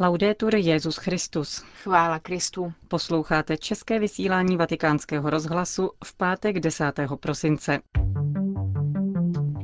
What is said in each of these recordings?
Laudetur Jezus Christus. Chvála Kristu. Posloucháte české vysílání Vatikánského rozhlasu v pátek 10. prosince.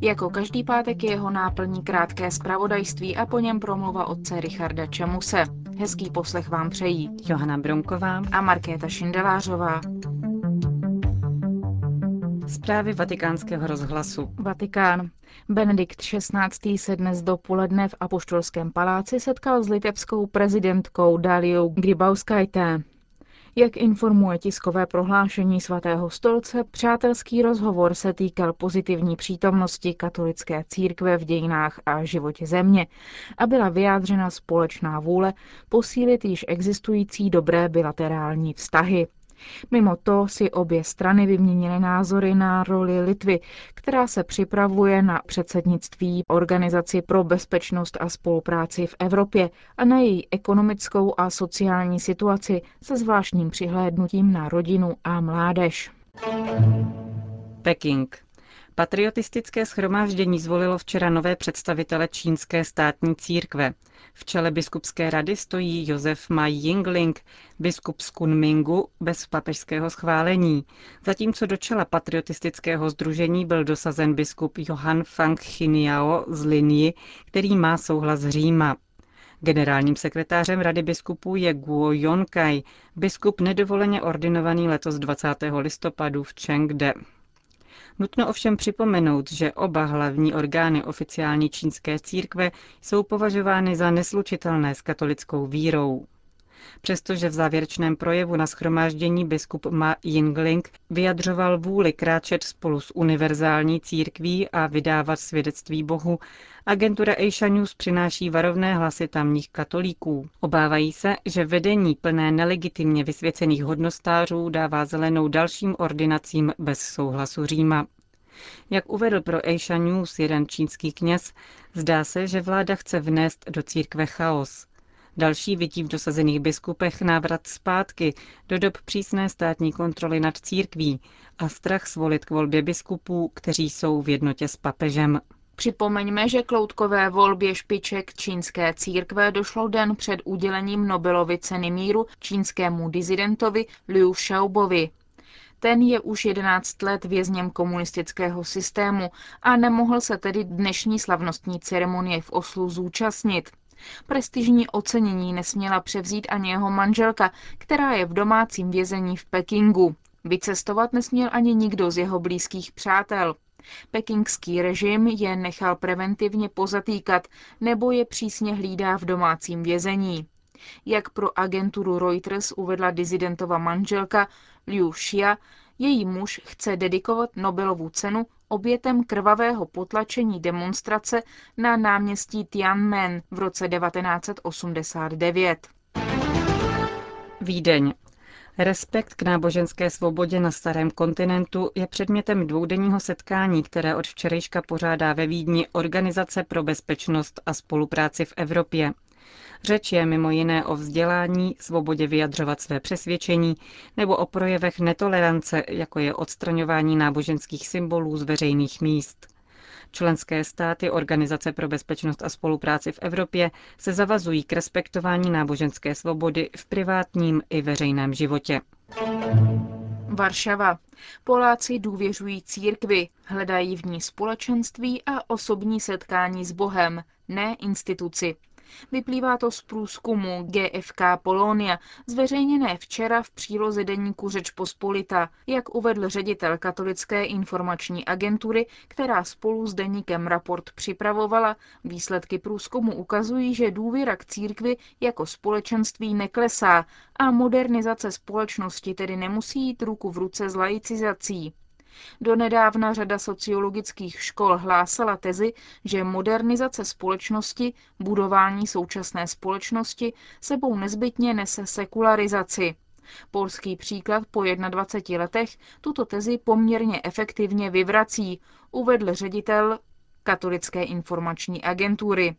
Jako každý pátek je jeho náplní krátké zpravodajství a po něm promluva otce Richarda Čemuse. Hezký poslech vám přejí Johana Bronková a Markéta Šindelářová. Zprávy vatikánského rozhlasu. Vatikán. Benedikt XVI. se dnes dopoledne v Apoštolském paláci setkal s litevskou prezidentkou Daliou Grybauskajté. Jak informuje tiskové prohlášení svatého stolce, přátelský rozhovor se týkal pozitivní přítomnosti katolické církve v dějinách a životě země a byla vyjádřena společná vůle posílit již existující dobré bilaterální vztahy. Mimo to si obě strany vyměnily názory na roli Litvy, která se připravuje na předsednictví Organizaci pro bezpečnost a spolupráci v Evropě a na její ekonomickou a sociální situaci se zvláštním přihlédnutím na rodinu a mládež. Peking. Patriotistické schromáždění zvolilo včera nové představitele čínské státní církve. V čele biskupské rady stojí Josef Mai Yingling, biskup z Kunmingu, bez papežského schválení, zatímco do čela patriotistického združení byl dosazen biskup Johann Fang Chiniao z Linii, který má souhlas Říma. Generálním sekretářem Rady biskupů je Guo Yonkai, biskup nedovoleně ordinovaný letos 20. listopadu v Chengde. Nutno ovšem připomenout, že oba hlavní orgány oficiální čínské církve jsou považovány za neslučitelné s katolickou vírou. Přestože v závěrečném projevu na schromáždění biskup Ma Yingling vyjadřoval vůli kráčet spolu s univerzální církví a vydávat svědectví Bohu, agentura Asia News přináší varovné hlasy tamních katolíků. Obávají se, že vedení plné nelegitimně vysvěcených hodnostářů dává zelenou dalším ordinacím bez souhlasu Říma. Jak uvedl pro Asia News jeden čínský kněz, zdá se, že vláda chce vnést do církve chaos. Další vidí v dosazených biskupech návrat zpátky do dob přísné státní kontroly nad církví a strach svolit k volbě biskupů, kteří jsou v jednotě s papežem. Připomeňme, že kloutkové volbě špiček čínské církve došlo den před udělením Nobelovy ceny míru čínskému dizidentovi Liu Xiaobovi. Ten je už 11 let vězněm komunistického systému a nemohl se tedy dnešní slavnostní ceremonie v Oslu zúčastnit. Prestižní ocenění nesměla převzít ani jeho manželka, která je v domácím vězení v Pekingu. Vycestovat nesměl ani nikdo z jeho blízkých přátel. Pekingský režim je nechal preventivně pozatýkat nebo je přísně hlídá v domácím vězení. Jak pro agenturu Reuters uvedla dizidentova manželka Liu Xia, její muž chce dedikovat Nobelovu cenu obětem krvavého potlačení demonstrace na náměstí Tiananmen v roce 1989. Vídeň. Respekt k náboženské svobodě na starém kontinentu je předmětem dvoudenního setkání, které od včerejška pořádá ve Vídni Organizace pro bezpečnost a spolupráci v Evropě. Řeč je mimo jiné o vzdělání, svobodě vyjadřovat své přesvědčení nebo o projevech netolerance, jako je odstraňování náboženských symbolů z veřejných míst. Členské státy Organizace pro bezpečnost a spolupráci v Evropě se zavazují k respektování náboženské svobody v privátním i veřejném životě. Varšava. Poláci důvěřují církvi, hledají v ní společenství a osobní setkání s Bohem, ne instituci. Vyplývá to z průzkumu GFK Polonia, zveřejněné včera v příloze deníku Řeč Pospolita, jak uvedl ředitel Katolické informační agentury, která spolu s deníkem raport připravovala. Výsledky průzkumu ukazují, že důvěra k církvi jako společenství neklesá a modernizace společnosti tedy nemusí jít ruku v ruce s laicizací. Donedávna řada sociologických škol hlásala tezi, že modernizace společnosti, budování současné společnosti sebou nezbytně nese sekularizaci. Polský příklad po 21 letech tuto tezi poměrně efektivně vyvrací, uvedl ředitel Katolické informační agentury.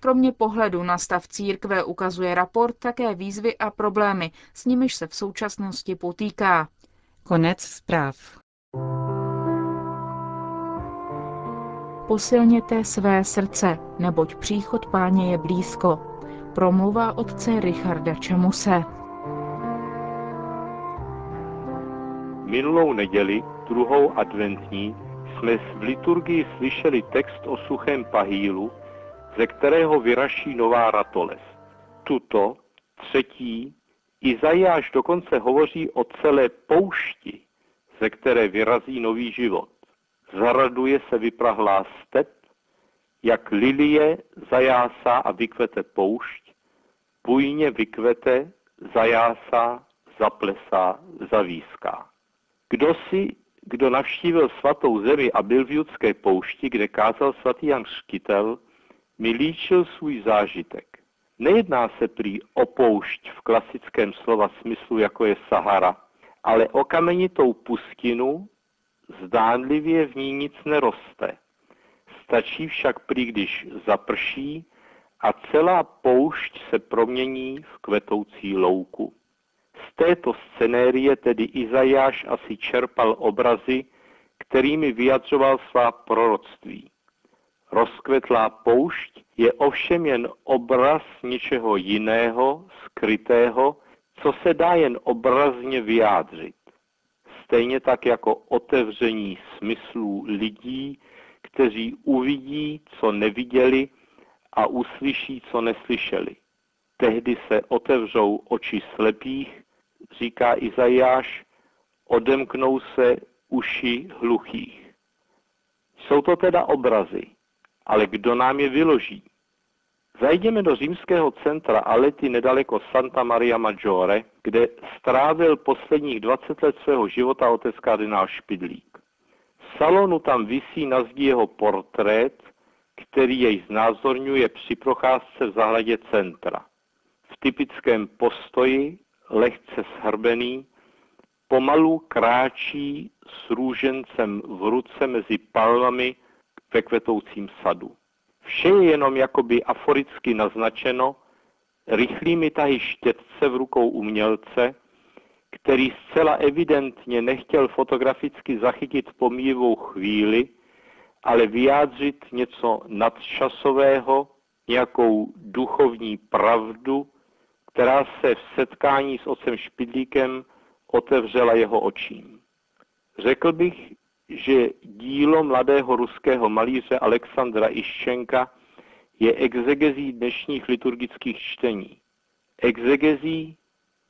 Kromě pohledu na stav církve ukazuje raport také výzvy a problémy, s nimiž se v současnosti potýká. Konec zpráv. Posilněte své srdce, neboť příchod páně je blízko. Promluva otce Richarda Čamuse. Minulou neděli, druhou adventní, jsme v liturgii slyšeli text o suchém pahýlu, ze kterého vyraší nová ratolest. Tuto, třetí, Izajáš dokonce hovoří o celé poušti, ze které vyrazí nový život. Zaraduje se vyprahlá step, jak lilie zajásá a vykvete poušť, bujně vykvete, zajásá, zaplesá, zavíská. Kdo si, kdo navštívil svatou zemi a byl v judské poušti, kde kázal svatý Jan Škytel, mi líčil svůj zážitek. Nejedná se prý o poušť v klasickém slova smyslu, jako je Sahara, ale o kamenitou pustinu, zdánlivě v ní nic neroste. Stačí však prý, když zaprší a celá poušť se promění v kvetoucí louku. Z této scenérie tedy Izajáš asi čerpal obrazy, kterými vyjadřoval svá proroctví. Rozkvetlá poušť je ovšem jen obraz něčeho jiného, skrytého, co se dá jen obrazně vyjádřit. Stejně tak jako otevření smyslů lidí, kteří uvidí, co neviděli a uslyší, co neslyšeli. Tehdy se otevřou oči slepých, říká Izajáš, odemknou se uši hluchých. Jsou to teda obrazy, ale kdo nám je vyloží? Zajdeme do římského centra Alety nedaleko Santa Maria Maggiore, kde strávil posledních 20 let svého života otec kardinál Špidlík. V salonu tam visí na zdi jeho portrét, který jej znázorňuje při procházce v zahradě centra. V typickém postoji, lehce shrbený, pomalu kráčí s růžencem v ruce mezi palmami ve kvetoucím sadu. Vše je jenom jakoby aforicky naznačeno rychlými tahy štětce v rukou umělce, který zcela evidentně nechtěl fotograficky zachytit pomíjivou chvíli, ale vyjádřit něco nadčasového, nějakou duchovní pravdu, která se v setkání s otcem Špidlíkem otevřela jeho očím. Řekl bych, že dílo mladého ruského malíře Alexandra Iščenka je exegezí dnešních liturgických čtení. Exegezí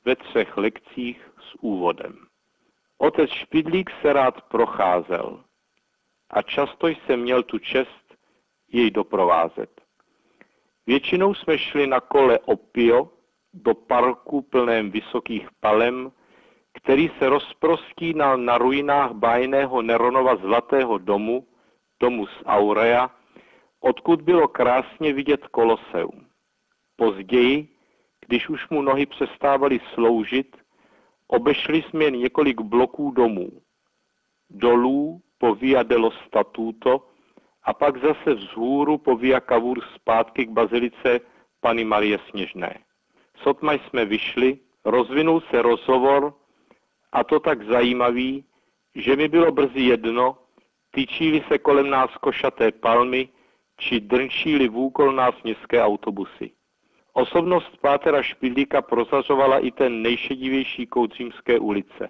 ve třech lekcích s úvodem. Otec Špidlík se rád procházel a často jsem měl tu čest jej doprovázet. Většinou jsme šli na kole Opio do parku plném vysokých palem který se rozprostínal na ruinách bájného Neronova zlatého domu, domu z Aurea, odkud bylo krásně vidět Koloseum. Později, když už mu nohy přestávaly sloužit, obešli jsme jen několik bloků domů. Dolů po Via dello Statuto a pak zase vzhůru po Via Cavour zpátky k bazilice Pany Marie Sněžné. Sotma jsme vyšli, rozvinul se rozhovor a to tak zajímavý, že mi bylo brzy jedno, tyčíli se kolem nás košaté palmy, či drnčíli vůkol nás městské autobusy. Osobnost Pátera Špidlíka prozařovala i ten nejšedivější kout římské ulice.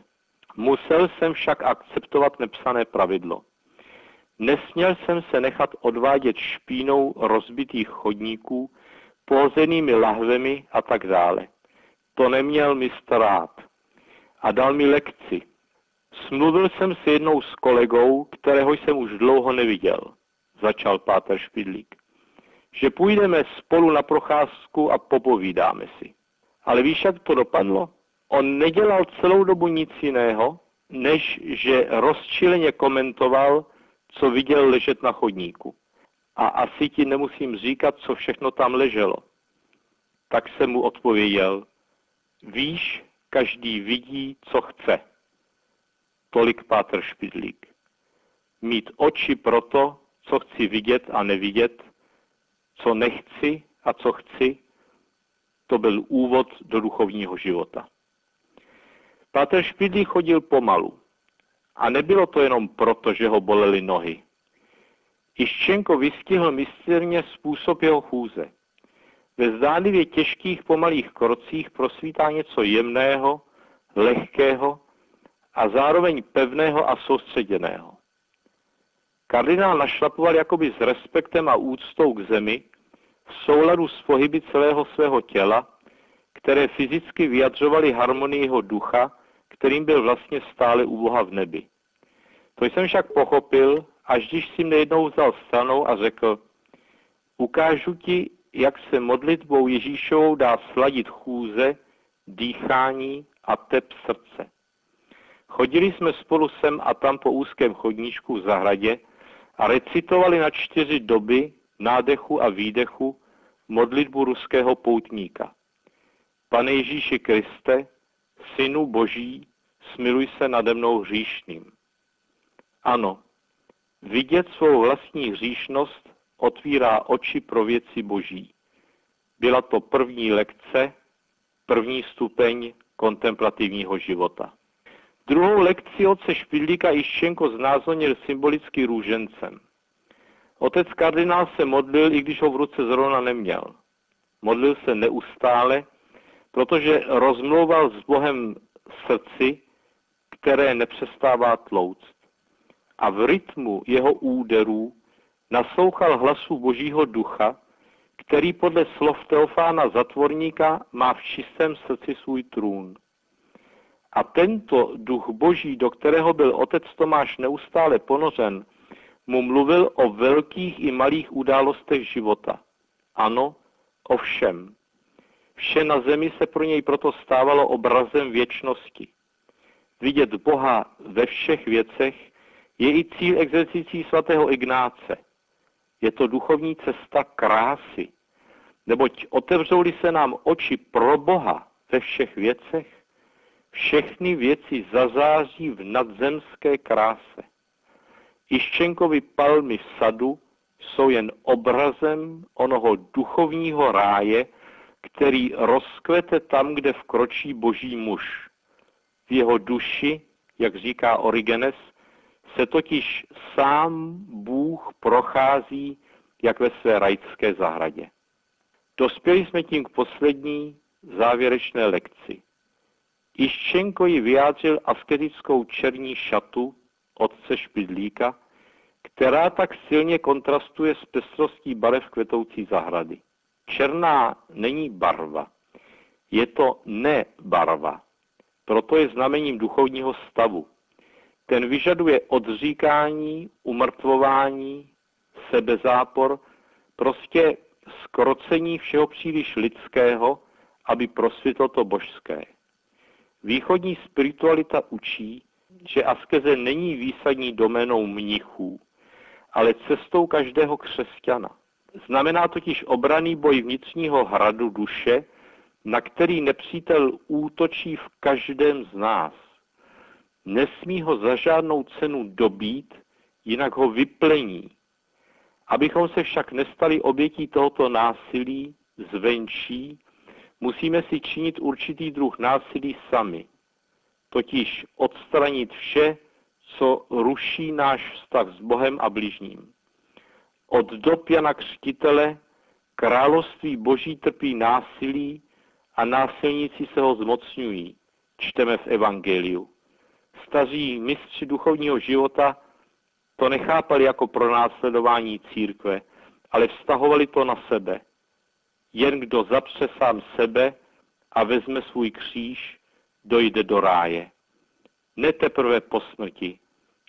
Musel jsem však akceptovat nepsané pravidlo. Nesměl jsem se nechat odvádět špínou rozbitých chodníků, pohozenými lahvemi a tak dále. To neměl mistr rád a dal mi lekci. Smluvil jsem si jednou s kolegou, kterého jsem už dlouho neviděl, začal Páter Špidlík, že půjdeme spolu na procházku a popovídáme si. Ale víš, jak to dopadlo? On nedělal celou dobu nic jiného, než že rozčileně komentoval, co viděl ležet na chodníku. A asi ti nemusím říkat, co všechno tam leželo. Tak jsem mu odpověděl, víš, každý vidí, co chce. Tolik Pátr Špidlík. Mít oči pro to, co chci vidět a nevidět, co nechci a co chci, to byl úvod do duchovního života. Pátr Špidlík chodil pomalu. A nebylo to jenom proto, že ho bolely nohy. Iščenko vystihl mistrně způsob jeho chůze. Ve zdánlivě těžkých pomalých krocích prosvítá něco jemného, lehkého a zároveň pevného a soustředěného. Kardinál našlapoval jakoby s respektem a úctou k zemi, v souladu s pohyby celého svého těla, které fyzicky vyjadřovaly harmonii jeho ducha, kterým byl vlastně stále u Boha v nebi. To jsem však pochopil, až když si mě jednou vzal stranou a řekl, ukážu ti, jak se modlitbou Ježíšovou dá sladit chůze, dýchání a tep srdce. Chodili jsme spolu sem a tam po úzkém chodníčku v zahradě a recitovali na čtyři doby nádechu a výdechu modlitbu ruského poutníka. Pane Ježíši Kriste, Synu Boží, smiluj se nade mnou hříšným. Ano, vidět svou vlastní hříšnost otvírá oči pro věci Boží. Byla to první lekce, první stupeň kontemplativního života. Druhou lekci otce Špidlíka Iščenko znázornil symbolicky růžencem. Otec kardinál se modlil, i když ho v ruce zrovna neměl. Modlil se neustále, protože rozmlouval s Bohem srdci, které nepřestává tlouct. A v rytmu jeho úderů naslouchal hlasu Božího ducha, který podle slov Teofána Zatvorníka má v čistém srdci svůj trůn. A tento duch boží, do kterého byl otec Tomáš neustále ponořen, mu mluvil o velkých i malých událostech života. Ano, o všem. Vše na zemi se pro něj proto stávalo obrazem věčnosti. Vidět Boha ve všech věcech je i cíl exercicí svatého Ignáce. Je to duchovní cesta krásy, neboť otevřou-li se nám oči pro Boha ve všech věcech, všechny věci zazáří v nadzemské kráse. Iščenkovi palmy v sadu jsou jen obrazem onoho duchovního ráje, který rozkvete tam, kde vkročí boží muž. V jeho duši, jak říká Origenes, se totiž sám Bůh prochází, jak ve své rajské zahradě. Dospěli jsme tím k poslední závěrečné lekci. Iščenko ji vyjádřil asketickou černí šatu otce Špidlíka, která tak silně kontrastuje s pestrostí barev kvetoucí zahrady. Černá není barva, je to nebarva. Proto je znamením duchovního stavu. Ten vyžaduje odříkání, umrtvování, sebezápor, prostě skrocení všeho příliš lidského, aby prosvětlo to božské. Východní spiritualita učí, že askeze není výsadní doménou mnichů, ale cestou každého křesťana. Znamená totiž obraný boj vnitřního hradu duše, na který nepřítel útočí v každém z nás. Nesmí ho za žádnou cenu dobít, jinak ho vyplení. Abychom se však nestali obětí tohoto násilí zvenčí, musíme si činit určitý druh násilí sami, totiž odstranit vše, co ruší náš vztah s Bohem a bližním. Od dob Jana Křtitele království boží trpí násilí a násilníci se ho zmocňují, čteme v Evangeliu. Staří mistři duchovního života to nechápali jako pronásledování církve, ale vztahovali to na sebe. Jen kdo zapře sám sebe a vezme svůj kříž, dojde do ráje. Ne teprve po smrti,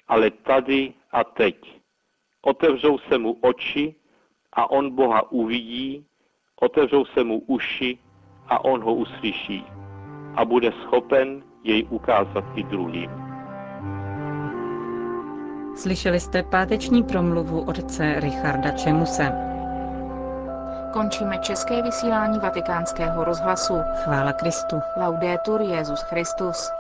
ale tady a teď. Otevřou se mu oči a on Boha uvidí, otevřou se mu uši a on ho uslyší a bude schopen jej ukázat i druhým. Slyšeli jste páteční promluvu otce Richarda Čemuse. Končíme české vysílání vatikánského rozhlasu. Chvála Kristu. Laudetur Jezus Christus.